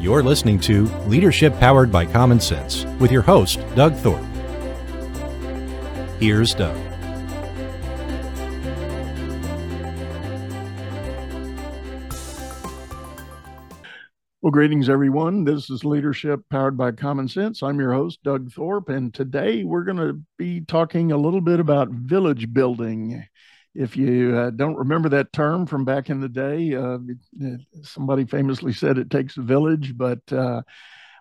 You're listening to Leadership Powered by Common Sense with your host, Doug Thorpe. Here's Doug. Well, greetings, everyone. This is Leadership Powered by Common Sense. I'm your host, Doug Thorpe, and today we're going to be talking a little bit about village building. If you uh, don't remember that term from back in the day, uh, somebody famously said it takes a village, but uh,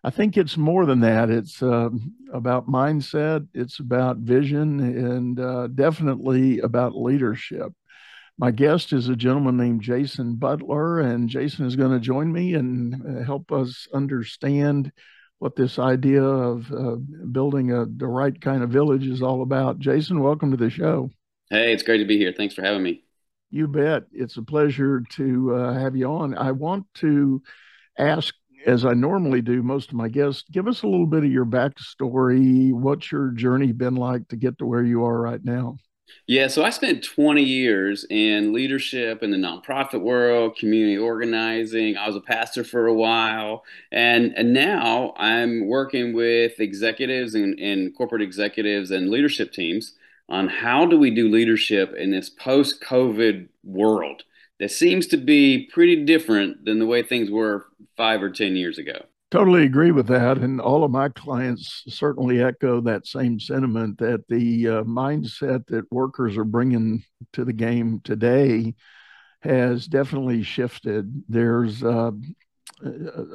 I think it's more than that. It's um, about mindset, it's about vision, and uh, definitely about leadership. My guest is a gentleman named Jason Butler, and Jason is going to join me and uh, help us understand what this idea of uh, building a, the right kind of village is all about. Jason, welcome to the show. Hey, it's great to be here. Thanks for having me. You bet. It's a pleasure to uh, have you on. I want to ask, as I normally do, most of my guests, give us a little bit of your backstory. What's your journey been like to get to where you are right now? Yeah, so I spent 20 years in leadership in the nonprofit world, community organizing. I was a pastor for a while, and and now I'm working with executives and, and corporate executives and leadership teams on how do we do leadership in this post-COVID world that seems to be pretty different than the way things were five or 10 years ago. Totally agree with that. And all of my clients certainly echo that same sentiment that the uh, mindset that workers are bringing to the game today has definitely shifted. There's uh,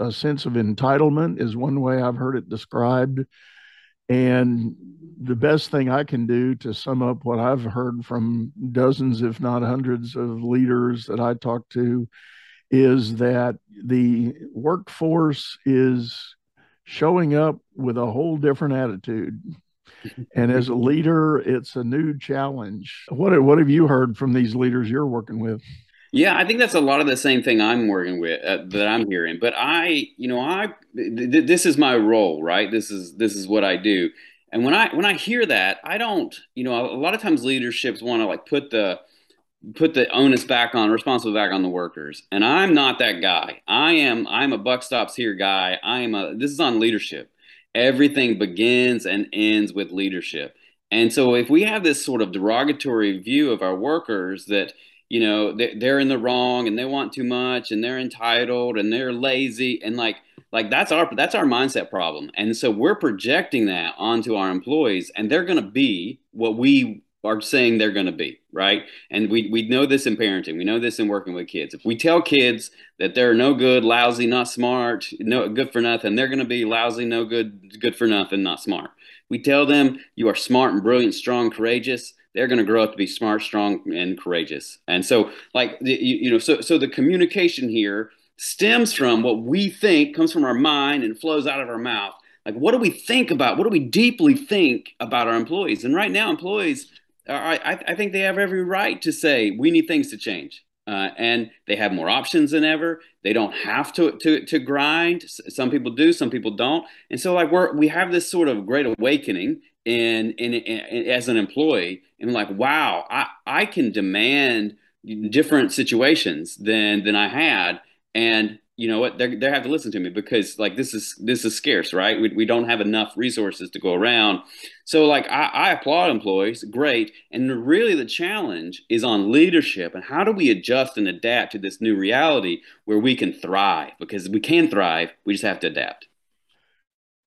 a sense of entitlement, is one way I've heard it described. And the best thing I can do to sum up what I've heard from dozens, if not hundreds, of leaders that I talk to is that the workforce is showing up with a whole different attitude. and as a leader, it's a new challenge. What what have you heard from these leaders you're working with? Yeah, I think that's a lot of the same thing I'm working with uh, that I'm hearing. But I, you know, I th- this is my role, right? This is this is what I do. And when I when I hear that, I don't, you know, a lot of times leaderships want to like put the put the onus back on responsible back on the workers and i'm not that guy i am i'm a buck stops here guy i am a this is on leadership everything begins and ends with leadership and so if we have this sort of derogatory view of our workers that you know they're in the wrong and they want too much and they're entitled and they're lazy and like like that's our that's our mindset problem and so we're projecting that onto our employees and they're going to be what we are saying they're going to be, right? And we, we know this in parenting. We know this in working with kids. If we tell kids that they're no good, lousy, not smart, no good for nothing, they're going to be lousy, no good, good for nothing, not smart. We tell them you are smart and brilliant, strong, courageous. They're going to grow up to be smart, strong, and courageous. And so, like you, you know, so so the communication here stems from what we think comes from our mind and flows out of our mouth. Like, what do we think about? What do we deeply think about our employees? And right now, employees I, I think they have every right to say we need things to change. Uh, and they have more options than ever. They don't have to, to to grind. Some people do, some people don't. And so, like we're we have this sort of great awakening in, in, in as an employee, and like, wow, I I can demand different situations than than I had, and you know what? They they have to listen to me because like this is this is scarce right? We, we don't have enough resources to go around. So like I, I applaud employees. Great. And really the challenge is on leadership and how do we adjust and adapt to this new reality where we can thrive? Because we can thrive we just have to adapt.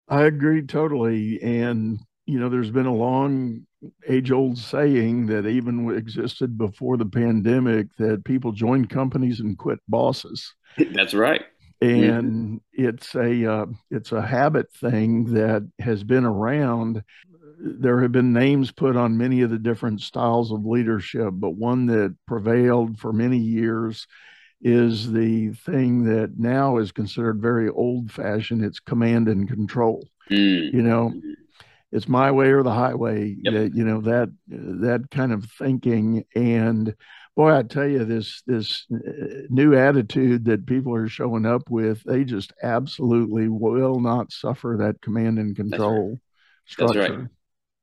I agree totally. And you know there's been a long age old saying that even existed before the pandemic that people join companies and quit bosses That's right. And mm-hmm. it's a uh, it's a habit thing that has been around. There have been names put on many of the different styles of leadership, but one that prevailed for many years is the thing that now is considered very old fashioned. It's command and control. Mm. You know, it's my way or the highway. Yep. You know that that kind of thinking and boy, I tell you, this this uh, new attitude that people are showing up with, they just absolutely will not suffer that command and control right. structure. That's right.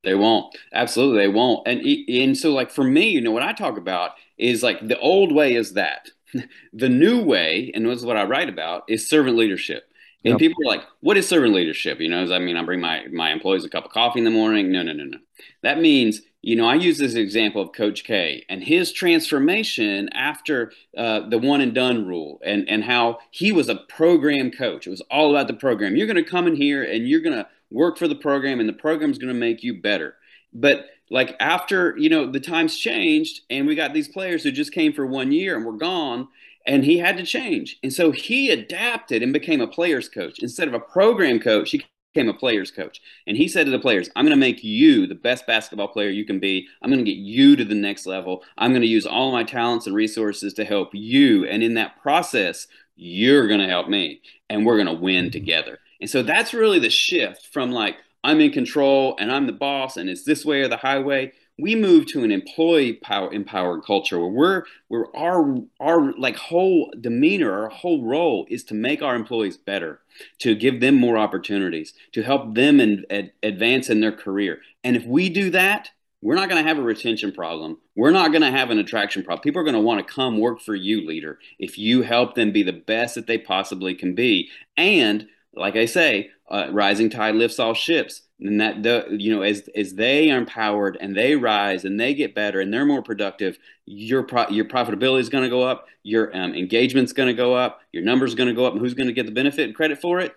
They won't. Absolutely, they won't. And and so, like for me, you know, what I talk about is like the old way is that. the new way, and this is what I write about, is servant leadership. And yep. people are like, what is servant leadership? You know, that mean I bring my, my employees a cup of coffee in the morning? No, no, no, no. That means, you know, I use this example of Coach K and his transformation after uh, the one and done rule and, and how he was a program coach. It was all about the program. You're going to come in here and you're going to work for the program and the program's going to make you better. But like after, you know, the times changed and we got these players who just came for one year and were gone and he had to change. And so he adapted and became a player's coach. Instead of a program coach, he became a player's coach. And he said to the players, I'm going to make you the best basketball player you can be. I'm going to get you to the next level. I'm going to use all my talents and resources to help you. And in that process, you're going to help me and we're going to win mm-hmm. together. And so that's really the shift from like, I'm in control and I'm the boss and it's this way or the highway we move to an employee power empowered culture where we're where our our like whole demeanor our whole role is to make our employees better to give them more opportunities to help them and ad, advance in their career. And if we do that we're not going to have a retention problem. We're not going to have an attraction problem. People are going to want to come work for you leader if you help them be the best that they possibly can be. And like i say uh, rising tide lifts all ships and that the you know as as they are empowered and they rise and they get better and they're more productive your pro- your profitability is going to go up your um, engagement's going to go up your numbers going to go up and who's going to get the benefit and credit for it?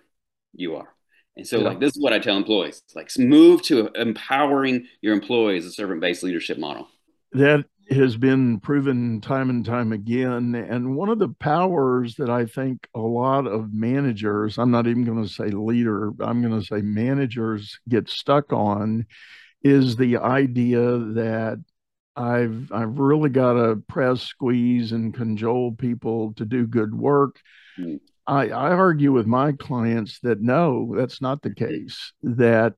You are. And so yeah. like this is what i tell employees like move to empowering your employees a servant-based leadership model. That has been proven time and time again. And one of the powers that I think a lot of managers, I'm not even going to say leader, I'm going to say managers get stuck on is the idea that I've I've really got to press, squeeze, and cajole people to do good work. Mm. I, I argue with my clients that no, that's not the case. That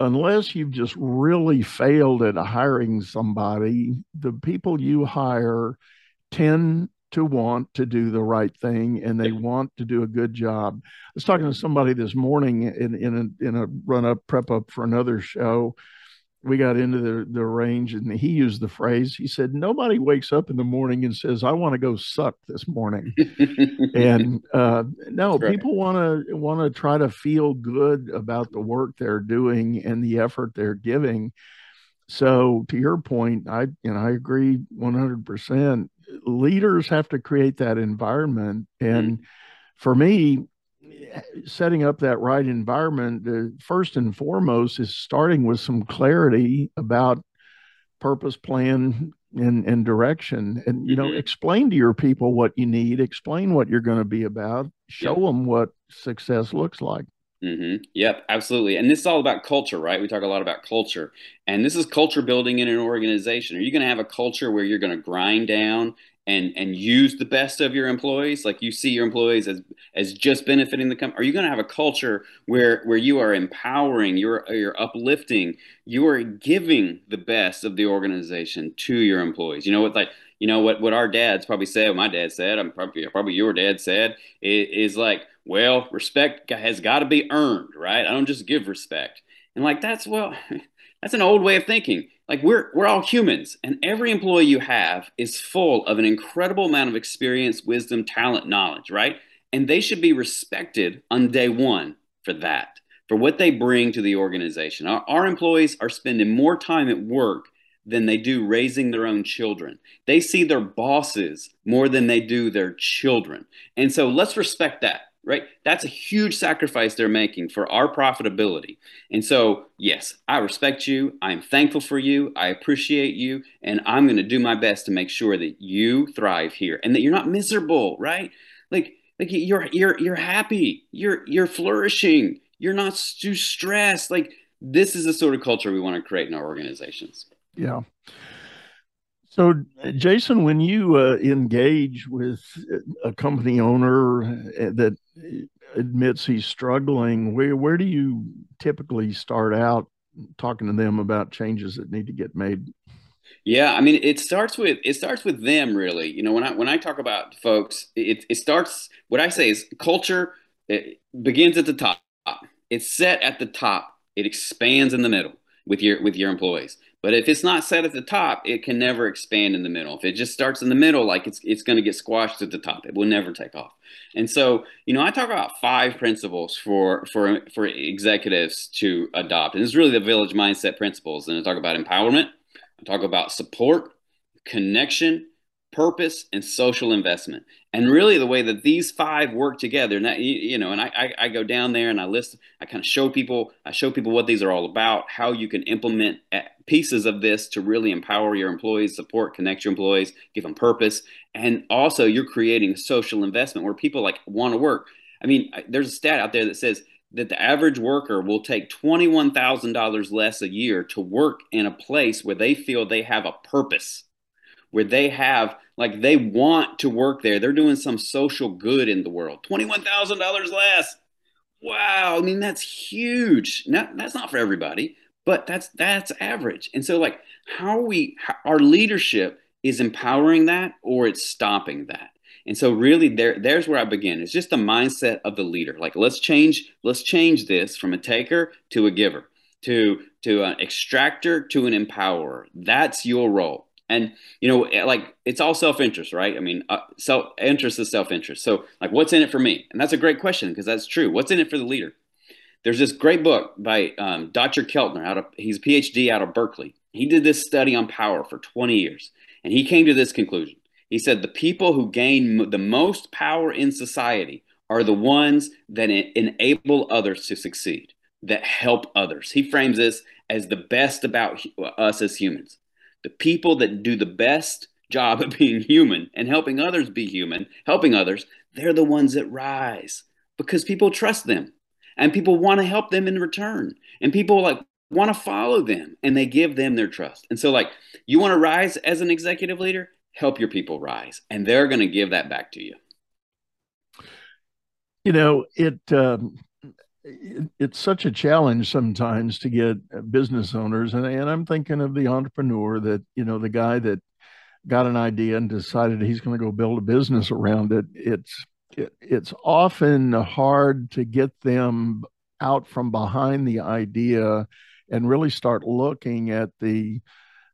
unless you've just really failed at hiring somebody, the people you hire tend to want to do the right thing and they want to do a good job. I was talking to somebody this morning in in a, in a run up prep up for another show we got into the, the range and he used the phrase he said nobody wakes up in the morning and says i want to go suck this morning and uh, no right. people want to want to try to feel good about the work they're doing and the effort they're giving so to your point i and i agree 100% leaders have to create that environment and mm-hmm. for me setting up that right environment, uh, first and foremost, is starting with some clarity about purpose, plan, and, and direction. And, you know, mm-hmm. explain to your people what you need, explain what you're going to be about, show yeah. them what success looks like. Mm-hmm. Yep, absolutely. And this is all about culture, right? We talk a lot about culture. And this is culture building in an organization. Are you going to have a culture where you're going to grind down and and use the best of your employees like you see your employees as as just benefiting the company are you going to have a culture where where you are empowering you're you're uplifting you are giving the best of the organization to your employees? You know what like you know what what our dads probably said what my dad said i'm probably probably your dad said is, is like well respect has got to be earned right? I don't just give respect. And like that's well that's an old way of thinking like we're we're all humans and every employee you have is full of an incredible amount of experience wisdom talent knowledge right and they should be respected on day one for that for what they bring to the organization our, our employees are spending more time at work than they do raising their own children. They see their bosses more than they do their children. And so let's respect that right? That's a huge sacrifice they're making for our profitability. And so, yes, I respect you. I'm thankful for you. I appreciate you. And I'm going to do my best to make sure that you thrive here and that you're not miserable, right? Like, like you're, you're, you're happy. You're, you're flourishing. You're not too stressed. Like, this is the sort of culture we want to create in our organizations. Yeah. So, Jason, when you uh, engage with a company owner uh, that admits he's struggling, where where do you typically start out talking to them about changes that need to get made? Yeah, I mean, it starts with it starts with them really. You know, when I when I talk about folks, it it starts. What I say is culture begins at the top. It's set at the top. It expands in the middle with your with your employees. But if it's not set at the top, it can never expand in the middle. If it just starts in the middle, like it's it's going to get squashed at the top. It will never take off. And so, you know, I talk about five principles for for for executives to adopt. And it's really the village mindset principles. And I talk about empowerment, I talk about support, connection, purpose, and social investment. And really, the way that these five work together, and that, you know, and I, I, I go down there and I list, I kind of show people, I show people what these are all about, how you can implement eh, pieces of this to really empower your employees, support, connect your employees, give them purpose, and also you're creating social investment where people like want to work. I mean, there's a stat out there that says that the average worker will take $21,000 less a year to work in a place where they feel they have a purpose where they have like they want to work there. They're doing some social good in the world. $21,000 less. Wow, I mean that's huge. Not, that's not for everybody, but that's that's average. And so like how we how, our leadership is empowering that or it's stopping that. And so really there there's where I begin. It's just the mindset of the leader. Like let's change let's change this from a taker to a giver, to to an extractor to an empowerer. That's your role. And you know, eh, like it's all self-interest, right? I mean, uh, self-interest is self-interest. So, like, what's in it for me? And that's a great question because that's true. What's in it for the leader? There's this great book by um, Dr. Keltner out of he's a PhD out of Berkeley. He did this study on power for 20 years, and he came to this conclusion. He said the people who gain the most power in society are the ones that enable others to succeed, that help others. He frames this as the best about us as humans the people that do the best job of being human and helping others be human, helping others, they're the ones that rise because people trust them and people want to help them in return. And people like want to follow them and they give them their trust. And so like you want to rise as an executive leader, help your people rise and they're going to give that back to you. You know, it um it's such a challenge sometimes to get business owners and, and i'm thinking of the entrepreneur that you know the guy that got an idea and decided he's going to go build a business around it it's it, it's often hard to get them out from behind the idea and really start looking at the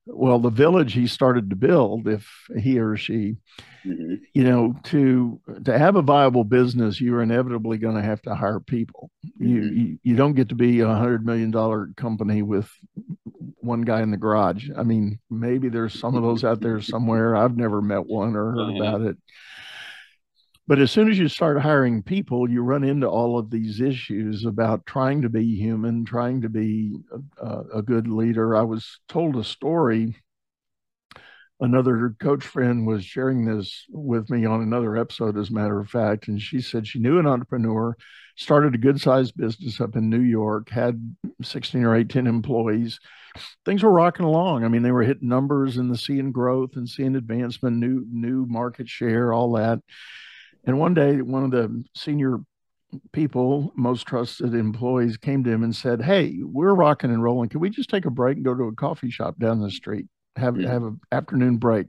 well the village he started to build if he or she mm-hmm. you know to to have a viable business you're inevitably going to have to hire people. Mm-hmm. you, you, you don't get to be a hundred million dollar company with one guy in the garage. I mean maybe there's some of those out there somewhere. I've never met one or heard about it but as soon as you start hiring people, you run into all of these issues about trying to be human, trying to be a, a good leader. I was told a story. Another coach friend was sharing this with me on another episode, as a matter of fact. And she said she knew an entrepreneur, started a good sized business up in New York, had 16 or 18 employees. Things were rocking along. I mean, they were hitting numbers and the seeing growth and seeing advancement, new new market share, all that and one day, one of the senior people, most trusted employees, came to him and said, "Hey, we're rocking and rolling. Can we just take a break and go to a coffee shop down the street? Have yeah. have an afternoon break?"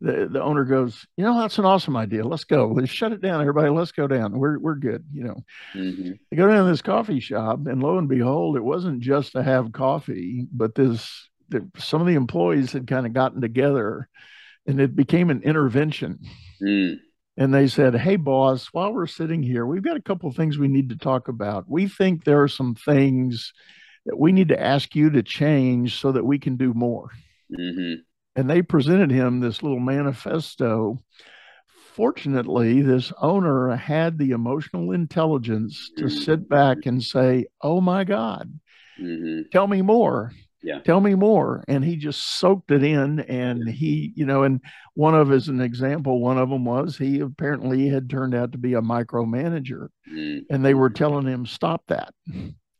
The the owner goes, "You know, that's an awesome idea. Let's go. Let's shut it down, everybody. Let's go down. We're we're good. You know." Mm-hmm. They go down to this coffee shop, and lo and behold, it wasn't just to have coffee, but this. The, some of the employees had kind of gotten together, and it became an intervention. Mm and they said, Hey, boss, while we're sitting here, we've got a couple of things we need to talk about. We think there are some things that we need to ask you to change so that we can do more. Mm-hmm. And they presented him this little manifesto. Fortunately, this owner had the emotional intelligence to mm-hmm. sit back and say, Oh my God, mm-hmm. tell me more yeah. Tell me more. And he just soaked it in and he you know and one of as an example one of them was he apparently had turned out to be a micromanager mm-hmm. and they were telling him stop that.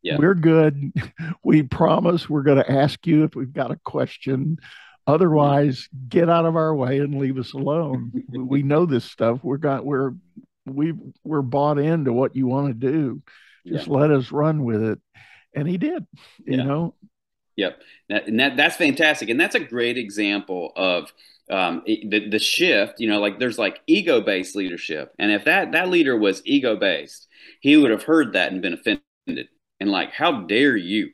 Yeah. we're good. We promise we're going to ask you if we've got a question. Otherwise get out of our way and leave us alone. We know this stuff. We're got we're we we're bought into what you want to do just yeah. let us run with it. And he did you yeah. know Yep, that, and that that's fantastic, and that's a great example of um, the the shift. You know, like there's like ego based leadership, and if that that leader was ego based, he would have heard that and been offended, and like, how dare you?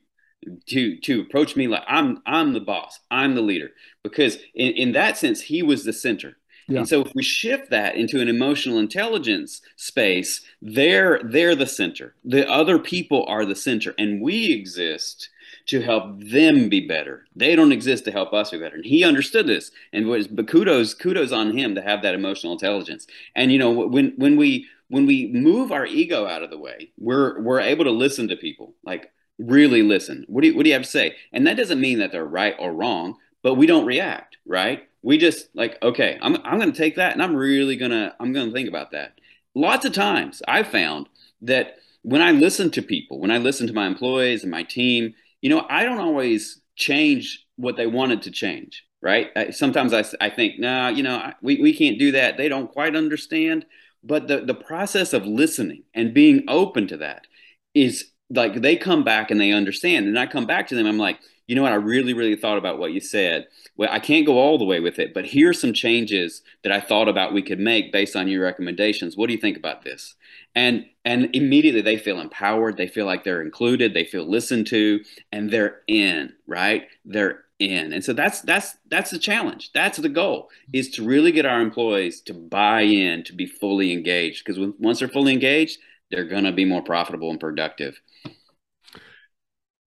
to to approach me like I'm I'm the boss, I'm the leader, because in, in that sense he was the center. Yeah. And so if we shift that into an emotional intelligence space, they're they're the center. The other people are the center, and we exist to help them be better. They don't exist to help us be better. And he understood this, and was but kudos kudos on him to have that emotional intelligence. And you know when when we when we move our ego out of the way, we're we're able to listen to people like really listen. What do you, what do you have to say? And that doesn't mean that they're right or wrong, but we don't react, right? We just like, okay, I'm, I'm going to take that and I'm really to, I'm going to think about that. Lots of times I've found that when I listen to people, when I listen to my employees and my team, you know, I don't always change what they wanted to change, right? I, sometimes I, I think, no, nah, you know, we, we can't do that. They don't quite understand. But the, the process of listening and being open to that is like they come back and they understand. And I come back to them, I'm like, you know what? I really, really thought about what you said. Well, I can't go all the way with it, but here's some changes that I thought about we could make based on your recommendations. What do you think about this? And and immediately they feel empowered. They feel like they're included. They feel listened to, and they're in. Right? They're in. And so that's that's that's the challenge. That's the goal is to really get our employees to buy in, to be fully engaged. Because once they're fully engaged, they're going to be more profitable and productive.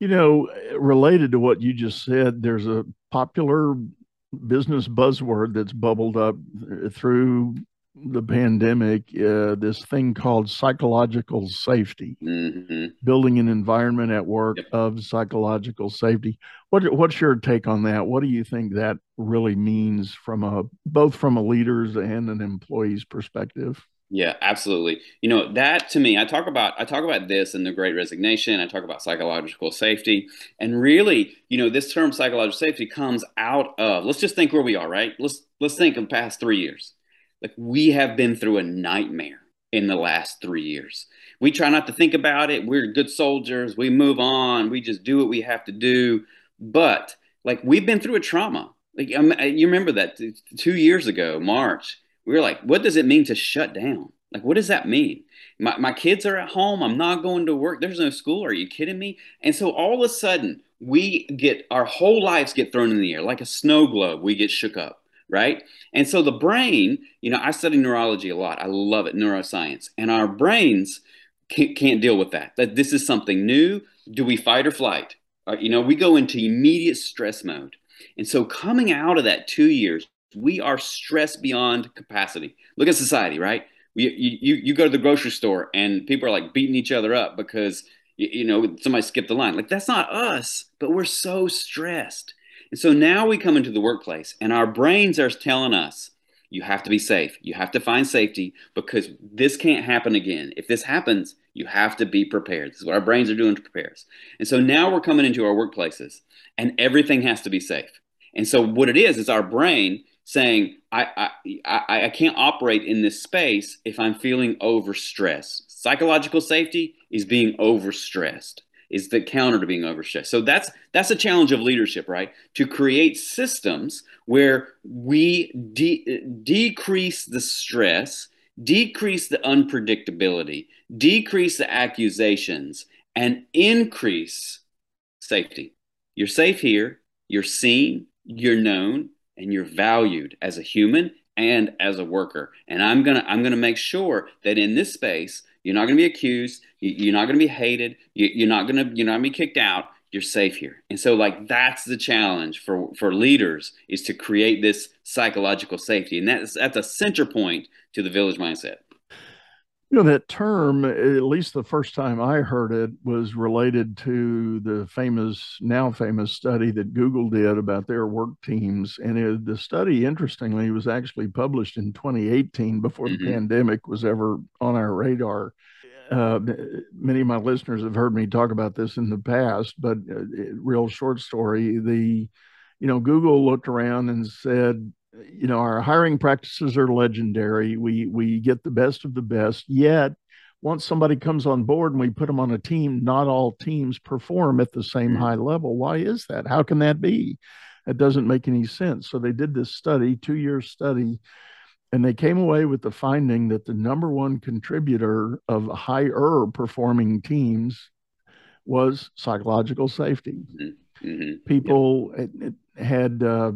You know, related to what you just said, there's a popular business buzzword that's bubbled up through the pandemic uh, this thing called psychological safety mm-hmm. building an environment at work yep. of psychological safety what, what's your take on that what do you think that really means from a both from a leader's and an employee's perspective yeah, absolutely. You know, that to me, I talk about I talk about this in the great resignation, I talk about psychological safety. And really, you know, this term psychological safety comes out of let's just think where we are, right? Let's let's think of past 3 years. Like we have been through a nightmare in the last 3 years. We try not to think about it. We're good soldiers. We move on. We just do what we have to do. But like we've been through a trauma. Like um, you remember that 2 years ago, March we were like, what does it mean to shut down? Like, what does that mean? My, my kids are at home. I'm not going to work. There's no school. Are you kidding me? And so all of a sudden, we get our whole lives get thrown in the air like a snow globe. We get shook up, right? And so the brain, you know, I study neurology a lot. I love it, neuroscience. And our brains can't, can't deal with that. That this is something new. Do we fight or flight? Uh, you know, we go into immediate stress mode. And so coming out of that two years, we are stressed beyond capacity. Look at society, right? We, you, you go to the grocery store and people are like beating each other up because you, you know somebody skipped the line. Like that's not us, but we're so stressed. And so now we come into the workplace and our brains are telling us you have to be safe. You have to find safety because this can't happen again. If this happens, you have to be prepared. This is what our brains are doing to prepare us. And so now we're coming into our workplaces and everything has to be safe. And so what it is is our brain saying I, I I can't operate in this space if I'm feeling overstressed. Psychological safety is being overstressed. Is the counter to being overstressed. So that's that's a challenge of leadership, right? To create systems where we de- decrease the stress, decrease the unpredictability, decrease the accusations, and increase safety. You're safe here. You're seen. You're known and you're valued as a human and as a worker. And I'm gonna I'm gonna make sure that in this space you're not gonna be accused, you're not gonna be hated, you're not gonna you're not gonna be kicked out. You're safe here. And so like that's the challenge for for leaders is to create this psychological safety, and that's that's a center point to the village mindset. You know, that term, at least the first time I heard it, was related to the famous, now famous study that Google did about their work teams. And it, the study, interestingly, was actually published in 2018 before mm-hmm. the pandemic was ever on our radar. Uh, many of my listeners have heard me talk about this in the past, but uh, real short story. The, you know, Google looked around and said, you know our hiring practices are legendary we we get the best of the best yet once somebody comes on board and we put them on a team not all teams perform at the same mm-hmm. high level why is that how can that be it doesn't make any sense so they did this study two year study and they came away with the finding that the number one contributor of higher performing teams was psychological safety. Mm-hmm. Mm-hmm. People yep. had, uh,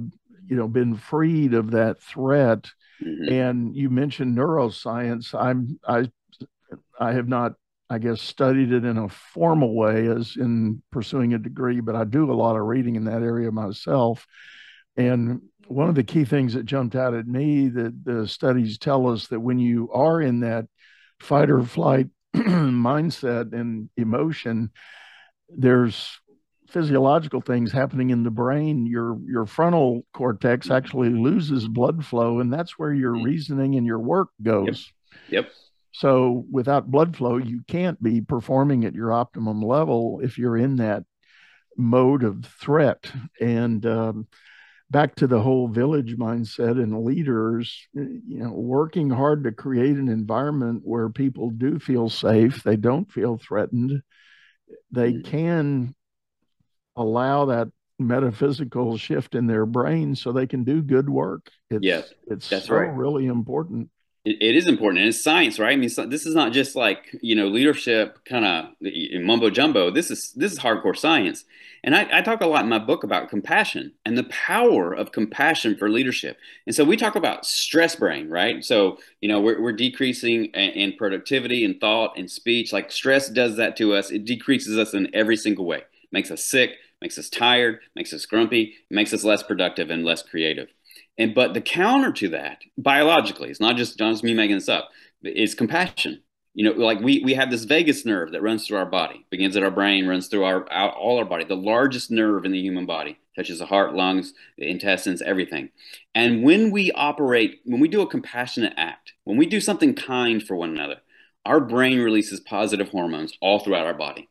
you know, been freed of that threat. Mm-hmm. And you mentioned neuroscience. I'm I I have not, I guess, studied it in a formal way as in pursuing a degree, but I do a lot of reading in that area myself. And one of the key things that jumped out at me that the studies tell us that when you are in that fight or flight mindset and emotion, there's physiological things happening in the brain. Your your frontal cortex actually loses blood flow, and that's where your mm-hmm. reasoning and your work goes. Yep. yep. So without blood flow, you can't be performing at your optimum level if you're in that mode of threat. And um, back to the whole village mindset and leaders, you know, working hard to create an environment where people do feel safe, they don't feel threatened, they mm. can allow that metaphysical shift in their brain so they can do good work. It's, yeah, it's that's so right. really important. It, it is important and it's science right? I mean this is not just like you know leadership kind of mumbo jumbo. This is this is hardcore science. And I, I, talk a lot in my book about compassion and the power of compassion for leadership. And so we talk about stress brain right? So you know we're, we're decreasing in, in productivity and thought and speech. Like stress does that to us. It decreases us in every single way. Makes us sick makes us tired makes us grumpy makes us less productive and less creative and but the counter to that, biologically, it's not just just me making this up, is compassion. You know, like we we have this vagus nerve that runs through our body, begins at our brain, runs through our, our all our body, the largest nerve in the human body, touches the heart, lungs, the intestines, everything. And when we operate, when we do a compassionate act, when we do something kind for one another, our brain releases positive hormones all throughout our body.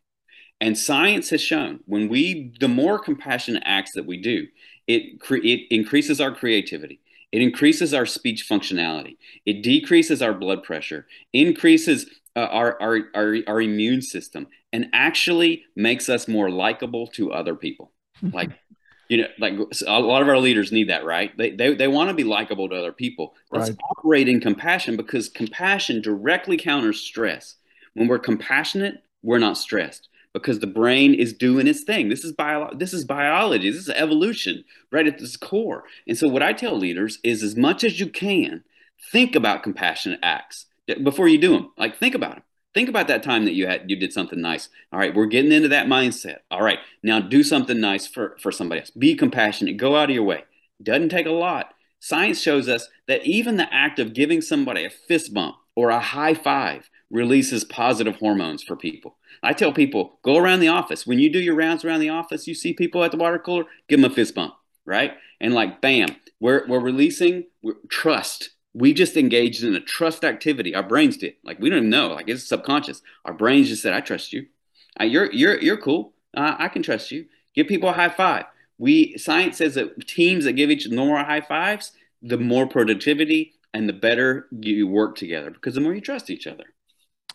And science has shown when we, the more compassionate acts that we do, it, cre- it increases our creativity. It increases our speech functionality. It decreases our blood pressure, increases uh, our, our, our, our immune system, and actually makes us more likable to other people. like, you know, like a lot of our leaders need that, right? They, they, they want to be likable to other people. Let's right. operate in compassion because compassion directly counters stress. When we're compassionate, we're not stressed because the brain is doing its thing. This is bio, this is biology. This is evolution right at its core. And so what I tell leaders is as much as you can, think about compassionate acts before you do them. Like think about them. Think about that time that you had you did something nice. All right, we're getting into that mindset. All right, now do something nice for, for somebody else. Be compassionate. Go out of your way. Doesn't take a lot. Science shows us that even the act of giving somebody a fist bump or a high five releases positive hormones for people. I tell people, go around the office. When you do your rounds around the office, you see people at the water cooler, give them a fist bump, right? And like, bam, we're, we're releasing we're, trust. We just engaged in a trust activity. Our brains did. Like, we don't even know. Like, it's subconscious. Our brains just said, I trust you. Uh, you're, you're, you're cool. Uh, I can trust you. Give people a high five. We science says that teams that give each other more high fives, the more productivity and the better you work together because the more you trust each other.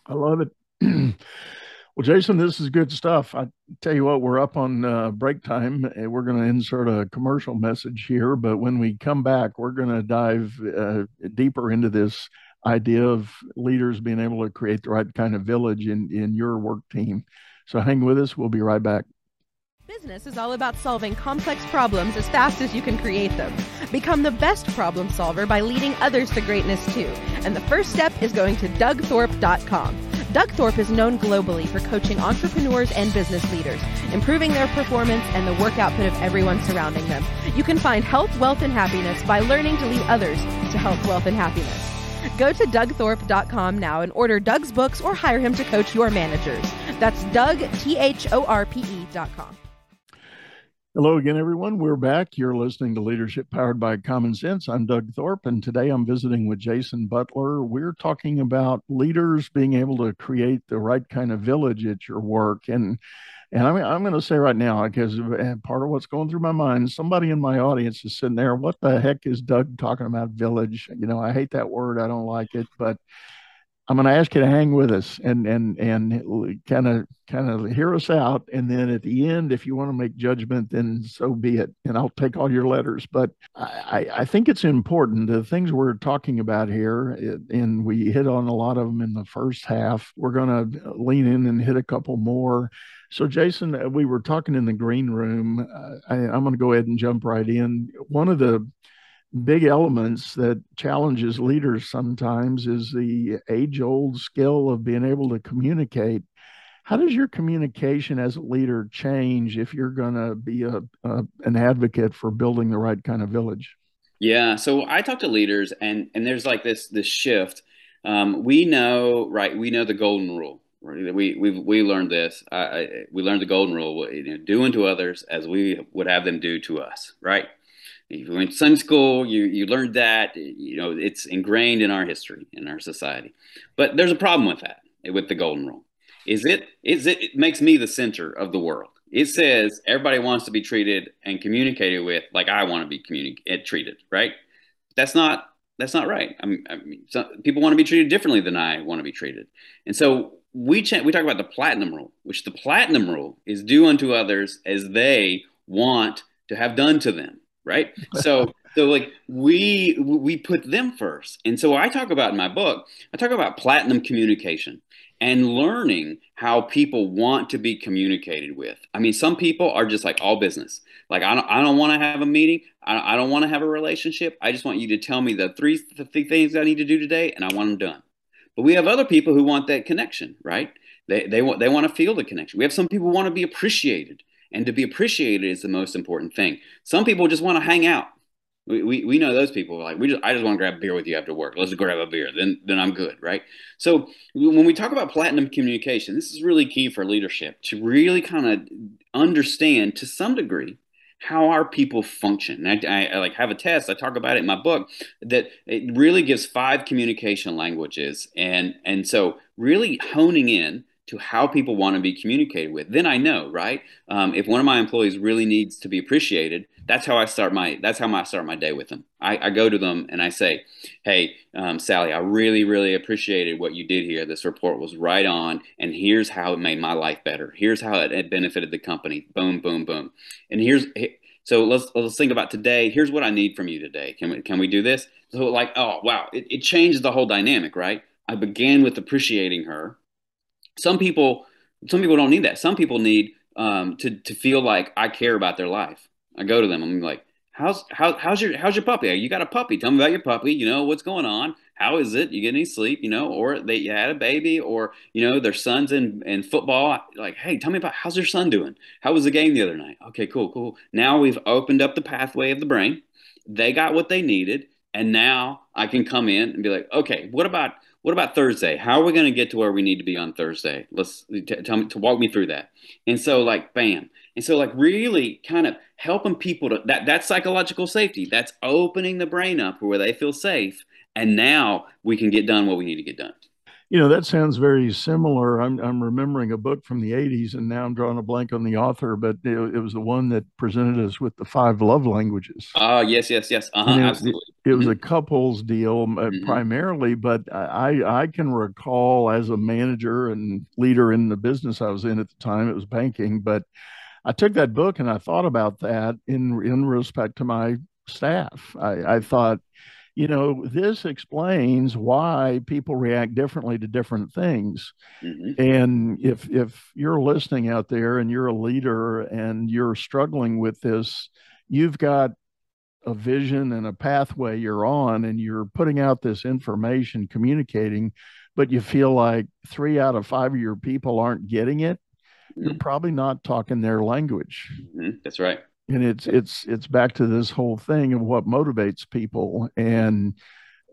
I love it. well, Jason, this is good stuff. I tell you what, we're up on uh, break time. and We're going to insert a commercial message here, but when we come back, we're going to dive uh, deeper into this idea of leaders being able to create the right kind of village in, in your work team. So hang with us. We'll be right back. Business is all about solving complex problems as fast as you can create them. Become the best problem solver by leading others to greatness too. And the first step is going to dougthorpe.com. Doug Thorpe is known globally for coaching entrepreneurs and business leaders, improving their performance and the work output of everyone surrounding them. You can find health, wealth, and happiness by learning to lead others to health, wealth, and happiness. Go to dougthorpe.com now and order Doug's books or hire him to coach your managers. That's Doug, T H O R P E.com. Hello again, everyone. We're back. You're listening to Leadership Powered by Common Sense. I'm Doug Thorpe, and today I'm visiting with Jason Butler. We're talking about leaders being able to create the right kind of village at your work. And and I mean, I'm going to say right now, because eh, part of what's going through my mind, somebody in my audience is sitting there. What the heck is Doug talking about village? You know, I hate that word. I don't like it, but I'm going to ask you to hang with us and and and kind of kind of hear us out, and then at the end, if you want to make judgment, then so be it, and I'll take all your letters. But I, I think it's important the things we're talking about here, and we hit on a lot of them in the first half. We're going to lean in and hit a couple more. So, Jason, we were talking in the green room. I, I'm going to go ahead and jump right in. One of the big elements that challenges leaders sometimes is the age old skill of being able to communicate. How does your communication as a leader change if you're going to be a, a, an advocate for building the right kind of village? Yeah, so I talk to leaders, and and there's like this this shift. Um, we know, right? We know the golden rule. Right? We we we learned this. I, I, we learned the golden rule: you know, do unto others as we would have them do to us. Right? If you went to Sunday school, you you learned that. You know, it's ingrained in our history, in our society. But there's a problem with that, with the golden rule. Is it is it, it makes me the center of the world it says everybody wants to be treated and communicated with like I want to be communicated eh, treated, right? That's not that's not right. I mean, I mean some, people want to be treated differently than I want to be treated, and so we ch- we talk about the platinum rule, which the platinum rule is do unto others as they want to have done to them, right? So so like we we put them first, and so I talk about in my book, I talk about platinum communication and learning how people want to be communicated with. I mean, some people are just like all business. Like, I don't, I don't want to have a meeting. I, don't want to have a relationship. I just want you to tell me the three, the three things I need to do today, and I want them done. But we have other people who want that connection, right? They, they, want, they want to feel the connection. We have some people who want to be appreciated, and to be appreciated is the most important thing. Some people just want to hang out. We, we, we know those people like we just I just want to grab a beer with you after work. Let's grab a beer. Then then I'm good, right? So when we talk about platinum communication, this is really key for leadership to really kind of understand to some degree how our people function. I, I, I, like have a test. I talk about it in my book that it really gives five communication languages, and and so really honing in to how people want to be communicated with. Then I know, right? Um, if one of my employees really needs to be appreciated, that's how I start my that's how I start my day with them. I, I go to them and I say, "Hey, um, Sally, I really really appreciated what you did here. This report was right on, and here's how it made my life better. Here's how it, it benefited the company. Boom, boom, boom. And here's so let's let's think about today. Here's what I need from you today. Can we can we do this? So like, oh wow, it, it changed the whole dynamic, right? I began with appreciating her some people some people don't need that. Some people need um, to to feel like I care about their life. I go to them. I'm like, how's how, how's your how's your puppy? You got a puppy? Tell me about your puppy. You know what's going on? How is it? You get any sleep? You know, or they you had a baby, or you know their son's in in football. Like, hey, tell me about how's your son doing? How was the game the other night? Okay, cool, cool. Now we've opened up the pathway of the brain. They got what they needed, and now I can come in and be like, okay, what about what about Thursday? How are we going to get to where we need to be on Thursday? Let's t- tell me to walk me through that. And so, like, bam. And so, like, really kind of helping people to that that's psychological safety. That's opening the brain up where they feel safe. And now we can get done what we need to get done. You know, that sounds very similar. I'm, I'm remembering a book from the 80s, and now I'm drawing a blank on the author, but it, it was the one that presented us with the five love languages. Oh, uh, yes, yes, yes. Uh-huh, it, absolutely. It, it was mm-hmm. a couples deal uh, mm-hmm. primarily, but I, I can recall as a manager and leader in the business I was in at the time, it was banking, but I took that book and I thought about that in, in respect to my staff. I, I thought, you know, this explains why people react differently to different things. Mm-hmm. And if if you're listening out there and you're a leader and you're struggling with this, you've got a vision and a pathway you're on and you're putting out this information communicating but you feel like 3 out of 5 of your people aren't getting it mm-hmm. you're probably not talking their language mm-hmm. that's right and it's it's it's back to this whole thing of what motivates people. And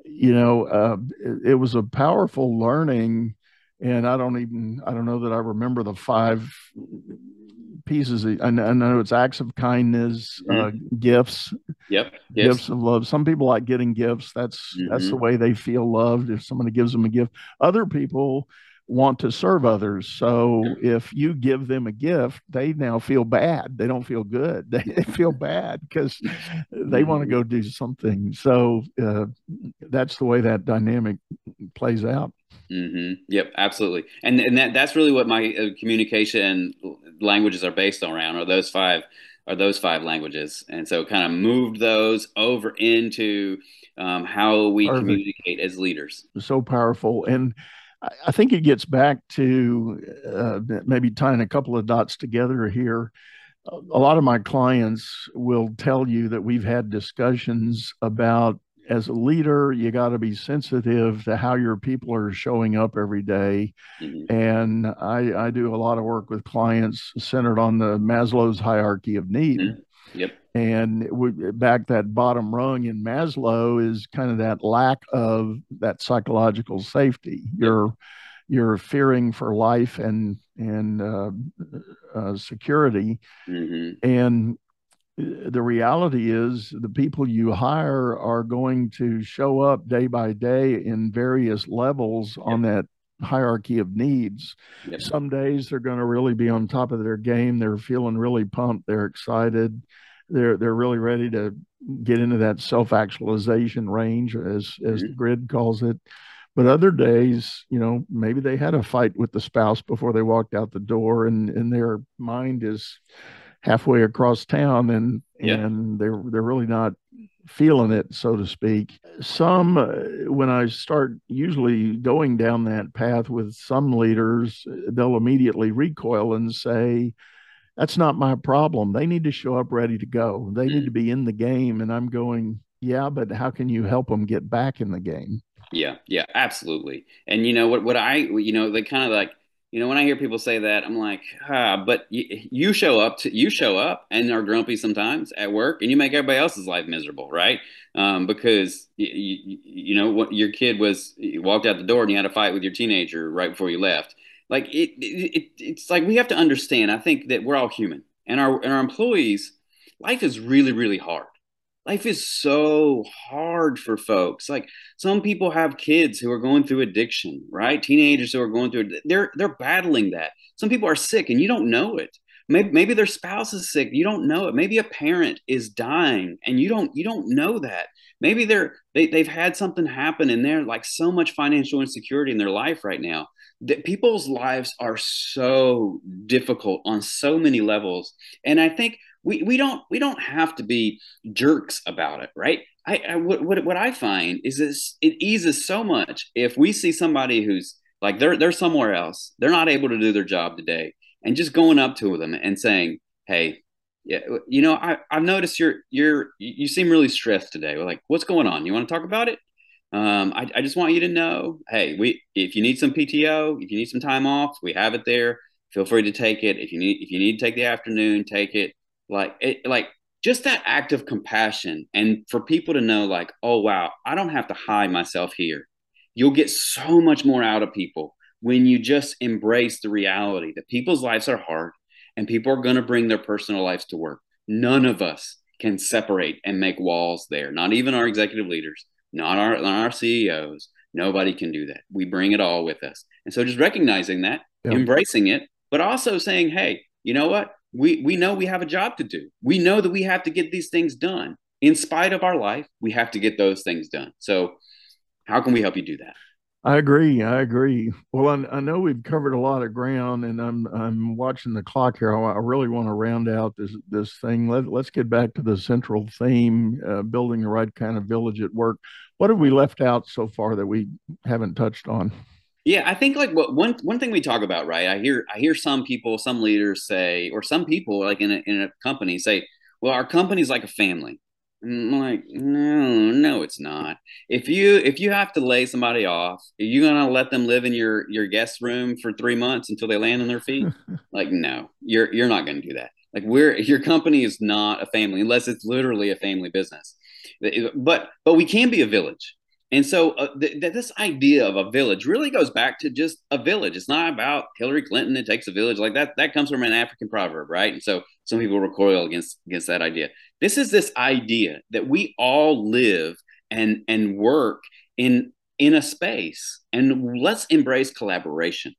you know uh, it, it, was a powerful learning. And i don't even i don't know that i remember the five pieces. I, I know it's acts of kindness uh, mm-hmm. uh, gifts. Yep. Gifts. gifts of love. Some people like getting gifts. That's mm-hmm. that's the way they feel loved if somebody gives them a gift. Other people want to serve others. So if you give them a gift, they now feel bad. They don't feel good. They feel bad because they want to go do something. So uh, that's the way that dynamic plays out. Mm-hmm. Yep, absolutely. And and that that's really what my uh, communication languages are based around. Are those five? Are those five languages? And so, kind of moved those over into um, how we Perfect. communicate as leaders. So powerful and I think it gets back to uh, maybe tying a couple of dots together here. A lot of my clients will tell you that we've had discussions about as a leader, you got to be sensitive to how your people are showing up every day. Mm-hmm. And I, I, do a lot of work with clients centered on the Maslow's hierarchy of need. Mm-hmm. Yep. And we, back that bottom rung in Maslow is kind of that lack of that psychological safety. You're you're fearing for life and and uh, uh, security, mm-hmm. and the reality is the people you hire are going to show up day by day in various levels yep. on that hierarchy of needs. Yep. Some days they're going to really be on top of their game. They're feeling really pumped. They're excited. They're they're really ready to get into that self actualization range, as as mm-hmm. the grid calls it. But other days, you know, maybe they had a fight with the spouse before they walked out the door, and and their mind is halfway across town and yeah. and they're they're really not feeling it so to speak some uh, when i start usually going down that path with some leaders they'll immediately recoil and say that's not my problem. They need to show up ready to go. They need to be in the game and i'm going yeah but how can you help them get back in the game? Yeah yeah absolutely. And you know what what i you know they kind of like you know, when I hear people say that, I'm like, ah, but you, you show up to you show up and are grumpy sometimes at work, and you make everybody else's life miserable, right? Um, because you, you, you know what your kid was you walked out the door and you had a fight with your teenager right before you left. Like it, it, it's like we have to understand. I think that we're all human, and our and our employees, life is really really hard. Life is so hard for folks. Like some people have kids who are going through addiction right? Teenagers who are going through they're they're battling that. Some people are sick and you don't know it maybe, maybe their spouse is sick. You don't know it. Maybe a parent is dying and you don't you don't know that. Maybe they're they, they've had something happen and they're like so much financial insecurity in their life right now that people's lives are so difficult on so many levels. And i think we, we don't we don't have to be jerks about it, right? I, I what, what what I find is this it eases so much if we see somebody who's like they're they're somewhere else, they're not able to do their job today, and just going up to them and saying, "Hey, yeah, you know, I I've noticed you're you're you seem really stressed today. We're like, what's going on? You want to talk about it? Um, I, I just want you to know, hey, we if you need some PTO, if you need some time off, we have it there. Feel free to take it. If you need if you need to take the afternoon, take it like it like just that act of compassion and for people to know like oh wow i don't have to hide myself here you'll get so much more out of people when you just embrace the reality that people's lives are hard and people are going to bring their personal lives to work none of us can separate and make walls there not even our executive leaders not our, not our ceos nobody can do that we bring it all with us and so just recognizing that yeah. embracing it but also saying hey you know what we we know we have a job to do. We know that we have to get these things done. In spite of our life, we have to get those things done. So, how can we help you do that? I agree. I agree. Well, I, I know we've covered a lot of ground, and I'm I'm watching the clock here. I, I really want to round out this this thing. Let Let's get back to the central theme: uh, building the right kind of village at work. What have we left out so far that we haven't touched on? Yeah, I think like what one one thing we talk about, right? I hear I hear some people, some leaders say, or some people like in a in a company say, "Well, our company's like a family." I'm like, no, no, it's not. If you if you have to lay somebody off, are you gonna let them live in your your guest room for three months until they land on their feet? like, no, you're you're not gonna do that. Like, we're your company is not a family unless it's literally a family business. But but we can be a village and so uh, th- th- this idea of a village really goes back to just a village. It's not about Hillary Clinton. It takes a village like that. That comes from an African proverb, right? And so some people recoil against against that idea. This is this idea that we all live and and work in in a space, and let's embrace collaboration.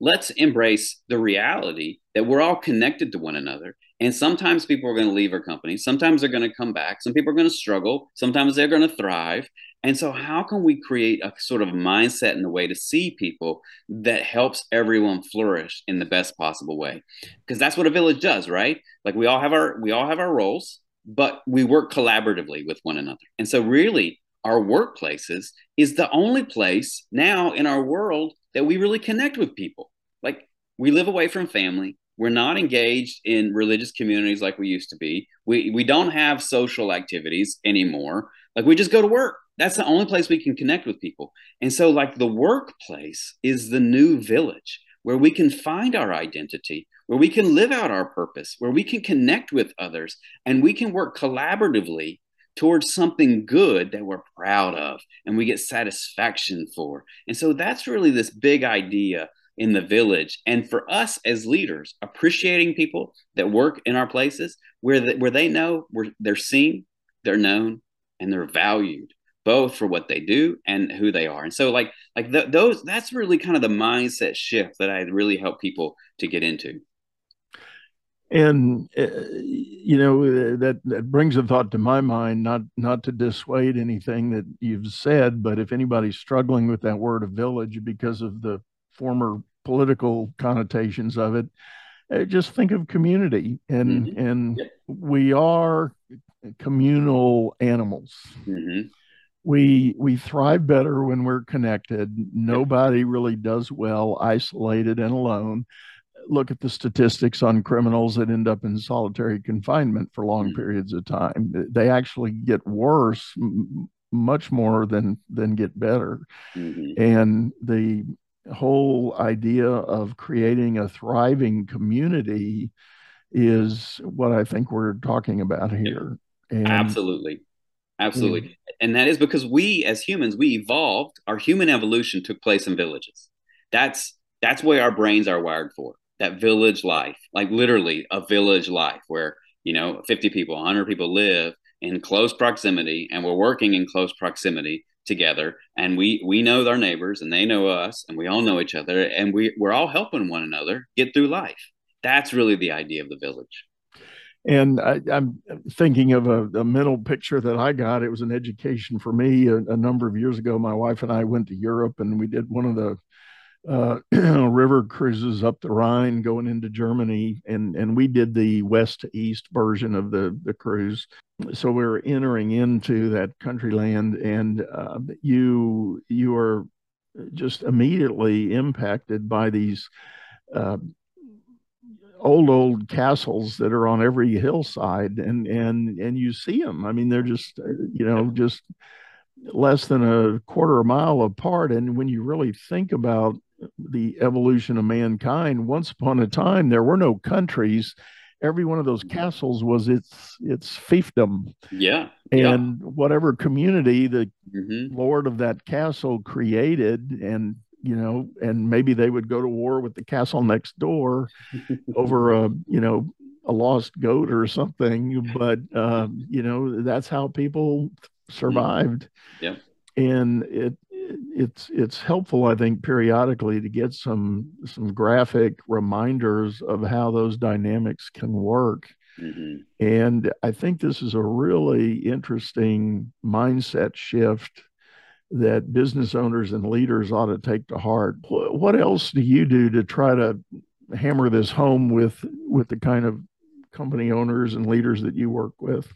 Let's embrace the reality that we're all connected to one another. And sometimes people are going to leave our company. Sometimes they're going to come back. Some people are going to struggle. Sometimes they're going to thrive. And so, how can we create a sort of mindset and a way to see people that helps everyone flourish in the best possible way? Because that's what a village does, right? Like we all have our we all have our roles, but we work collaboratively with one another. And so, really, our workplaces is the only place now in our world that we really connect with people. Like we live away from family. We're not engaged in religious communities like we used to be. We we don't have social activities anymore. Like we just go to work. That's the only place we can connect with people. And so like the workplace is the new village where we can find our identity, where we can live out our purpose, where we can connect with others and we can work collaboratively towards something good that we're proud of and we get satisfaction for. And so that's really this big idea in the village. And for us as leaders, appreciating people that work in our places where, the, where they know we're, they're seen, they're known, and they're valued both for what they do and who they are. And so like like th- those that's really kind of the mindset shift that I really help people to get into and uh, you know that that brings a thought to my mind not not to dissuade anything that you've said but if anybody's struggling with that word of village because of the former political connotations of it uh, just think of community and mm-hmm. and yep. we are communal animals mm-hmm. We we thrive better when we're connected nobody really does well isolated and alone look at the statistics on criminals that end up in solitary confinement for long mm-hmm. periods of time. They actually get worse m- much more than than get better. Mm-hmm. And the whole idea of creating a thriving community is what I think we're talking about here. And, Absolutely. Absolutely. Mm-hmm. And that is because we as humans, we evolved, our human evolution took place in villages. That's that's where our brains are wired for that village life, like literally a village life where, you know, 50 people, 100 people live in close proximity and we're working in close proximity together and we we know our neighbors and they know us and we all know each other and we we're all helping one another get through life that's really the idea of the village and I, am thinking of a, a, mental picture that I got. It was an education for me a, a, number of years ago. My wife and I went to Europe, and we did one of the uh, river cruises up the Rhine going into Germany, and and we did the west to east version of the the cruise. So we are entering into that country land, and uh, you you are just immediately impacted by these. Uh, old old castles that are on every hillside and and and you see them i mean they're just uh, you know just less than a quarter of a mile apart and when you really think about the evolution of mankind, once upon a time there were no countries. Every one of those castles was its its fiefdom. Yeah. And yeah. whatever community the mm-hmm. lord of that castle created, and you know, and maybe they would go to war with the castle next door over a you know a lost goat or something. But um, you know, that's how people survived. Yeah. And it it's it's helpful, I think, periodically to get some some graphic reminders of how those dynamics can work. Mm-hmm. And I think this is a really interesting mindset shift that business owners and leaders ought to take to heart. What else do you do to try to hammer this home with with the kind of company owners and leaders that you work with?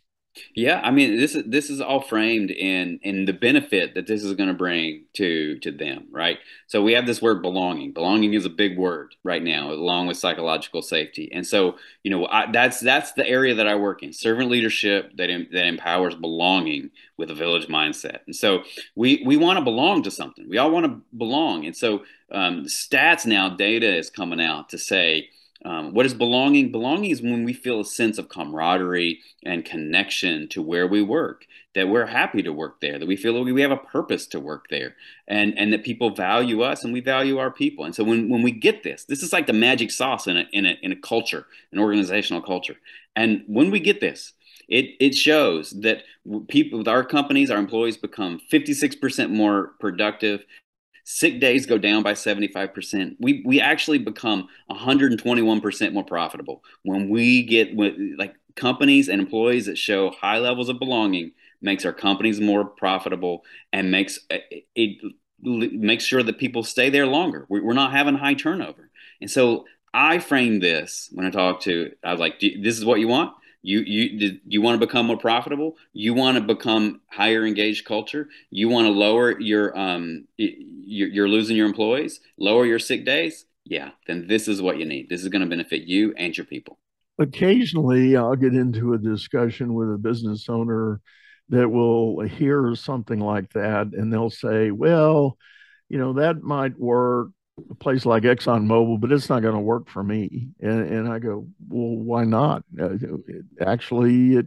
Yeah, I mean this is this is all framed in in the benefit that this is going to bring to to them, right? So we have this word belonging. Belonging is a big word right now, along with psychological safety. And so you know I, that's that's the area that I work in: servant leadership that that empowers belonging with a village mindset. And so we we want to belong to something. We all want to belong. And so um, stats now, data is coming out to say um, what is belonging? Belonging is when we feel a sense of camaraderie and connection to where we work, that we're happy to work there, that we feel we have a purpose to work there, and, and that people value us and we value our people. And so when, when we get this, this is like the magic sauce in a, in, a, in a culture, an organizational culture. And when we get this, it, it shows that people with our companies, our employees become 56% more productive Sick days go down by 75%. We, we actually become 121% more profitable when we get like companies and employees that show high levels of belonging makes our companies more profitable and makes uh, it, it makes sure that people stay there longer. We're not having high turnover. And so I frame this when I talk to, I was like, this is what you want? You you you want to become more profitable? You want to become higher engaged culture? You want to lower your um you're, losing your employees, lower your sick days? Yeah, then this is what you need. This is going to benefit you and your people. Occasionally, I'll get into a discussion with a business owner that will hear something like that and they'll say, well, you know, that might work a place like ExxonMobil, but it's not going to work for me. And, and I go, well, why not? Uh, actually, it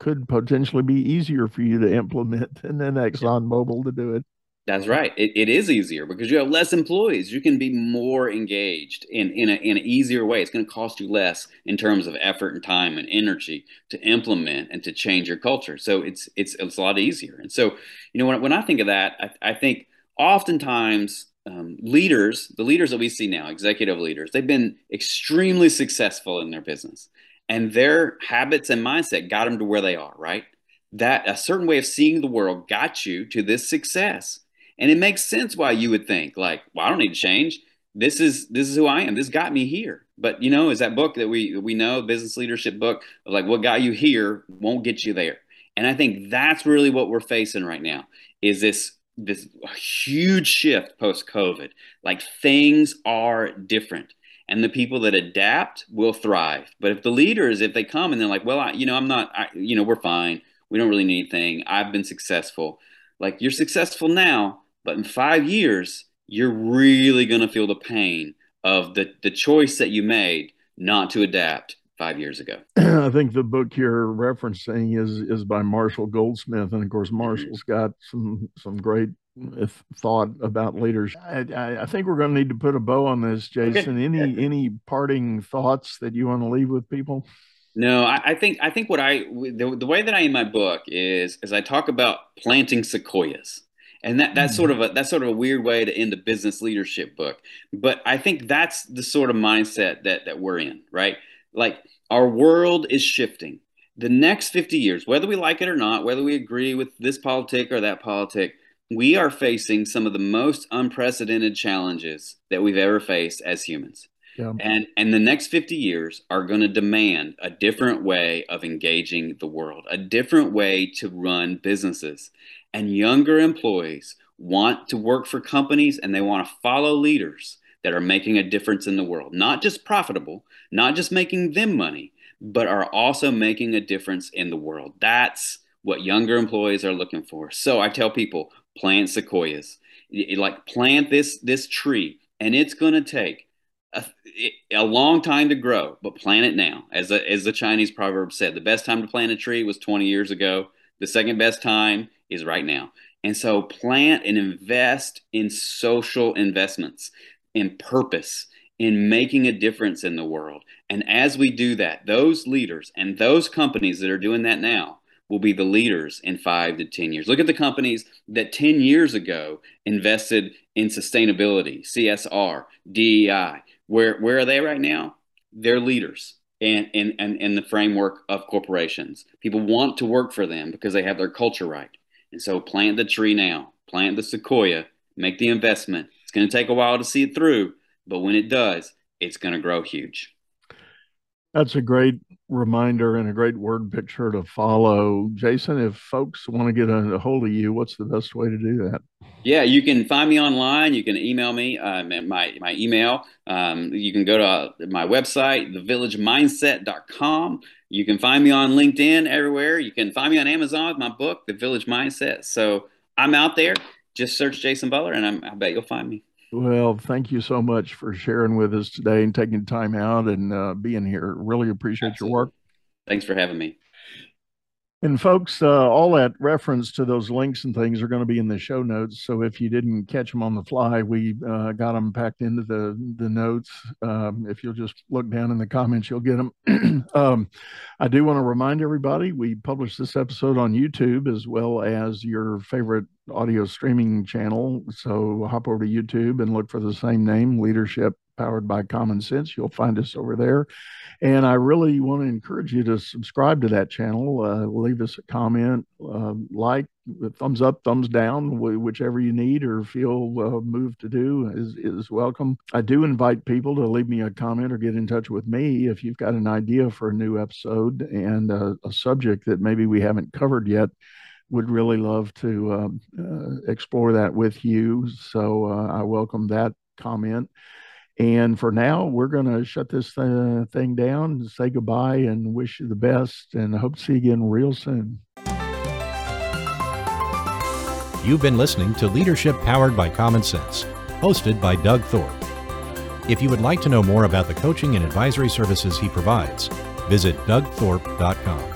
could potentially be easier for you to implement than then ExxonMobil to do it. That's right. It, it is easier because you have less employees. You can be more engaged in in, a, in an easier way. It's going to cost you less in terms of effort and time and energy to implement and to change your culture. So it's it's it's a lot easier. And so you know when when I think of that, I, I think oftentimes um, leaders, the leaders that we see now, executive leaders, they've been extremely successful in their business, and their habits and mindset got them to where they are. Right. That a certain way of seeing the world got you to this success and it makes sense why you would think like, well, I don't need to change. This is this is who I am. This got me here. But you know, is that book that we we know, business leadership book, like what got you here won't get you there. And I think that's really what we're facing right now is this this huge shift post COVID. Like things are different. And the people that adapt will thrive. But if the leaders, if they come and they're like, well, I, you know, I'm not, I, you know, we're fine. We don't really need anything. I've been successful. Like you're successful now, but in five years, you're really going to feel the pain of the, the choice that you made not to adapt five years ago. I think the book you're referencing is is by Marshall Goldsmith, and of course Marshall's got some some great thought about leaders. I, I, think we're going to need to put a bow on this, Jason. Okay. Any any parting thoughts that you want to leave with people? No, I, I think I think what I the, the way that I in my book is is I talk about planting sequoias and that that's sort mm-hmm. of a that's sort of a weird way to end a business leadership book but i think that's the sort of mindset that that we're in right like our world is shifting. The next 50 years whether we like it or not whether we agree with this politic or that politic we are facing some of the most unprecedented challenges that we've ever faced as humans. Yeah. and and the next 50 years are going to demand a different way of engaging the world a different way to run businesses. And younger employees want to work for companies and they want to follow leaders that are making a difference in the world, not just profitable, not just making them money, but are also making a difference in the world. That's what younger employees are looking for. So I tell people, plant sequoias. Like plant this this tree and it's going to take a, a, long time to grow, but plant it now. As a, as the Chinese proverb said, the best time to plant a tree was 20 years ago. The second best time is right now. And so plant and invest in social investments, in purpose, in making a difference in the world. And as we do that, those leaders and those companies that are doing that now will be the leaders in five to 10 years. Look at the companies that 10 years ago invested in sustainability, CSR, DEI. Where, where are they right now? They're leaders in, in, in, in the framework of corporations. People want to work for them because they have their culture right. And so plant the tree now, plant the sequoia, make the investment. It's going to take a while to see it through, but when it does, it's going to grow huge. That's a great reminder and a great word picture to follow. Jason, if folks want to get a, hold of you, what's the best way to do that? Yeah, you can find me online. You can email me um, my my email. Um, you can go to uh, my website, thevillagemindset.com. You can find me on LinkedIn everywhere. You can find me on Amazon with my book, The Village Mindset. So I'm out there. Just search Jason Butler, and I'm, I bet you'll find me. Well, thank you so much for sharing with us today and taking time out and uh, being here. Really appreciate Absolutely. your work. Thanks for having me. And folks, uh, all that reference to those links and things are going to be in the show notes. So if you didn't catch them on the fly, we uh, got them packed into the the notes. Um, if you'll just look down in the comments, you'll get them. um, I do want to remind everybody we publish this episode on YouTube as well as your favorite audio streaming channel. So hop over to YouTube and look for the same name, Leadership powered by Common Sense. You'll find us over there. And I really want to encourage you to subscribe to that channel. Uh, leave us a comment, uh, like, thumbs up, thumbs down, whichever you need or feel uh, moved to do is, is welcome. I do invite people to leave me a comment or get in touch with me if you've got an idea for a new episode and a subject that maybe we haven't covered yet would really love to um, uh, explore that with you. So uh, I welcome that comment. And for now, we're going to shut this uh, thing down, and say goodbye, and wish you the best. And hope to see you again real soon. You've been listening to Leadership Powered by Common Sense, hosted by Doug Thorpe. If you would like to know more about the coaching and advisory services he provides, visit dougthorpe.com.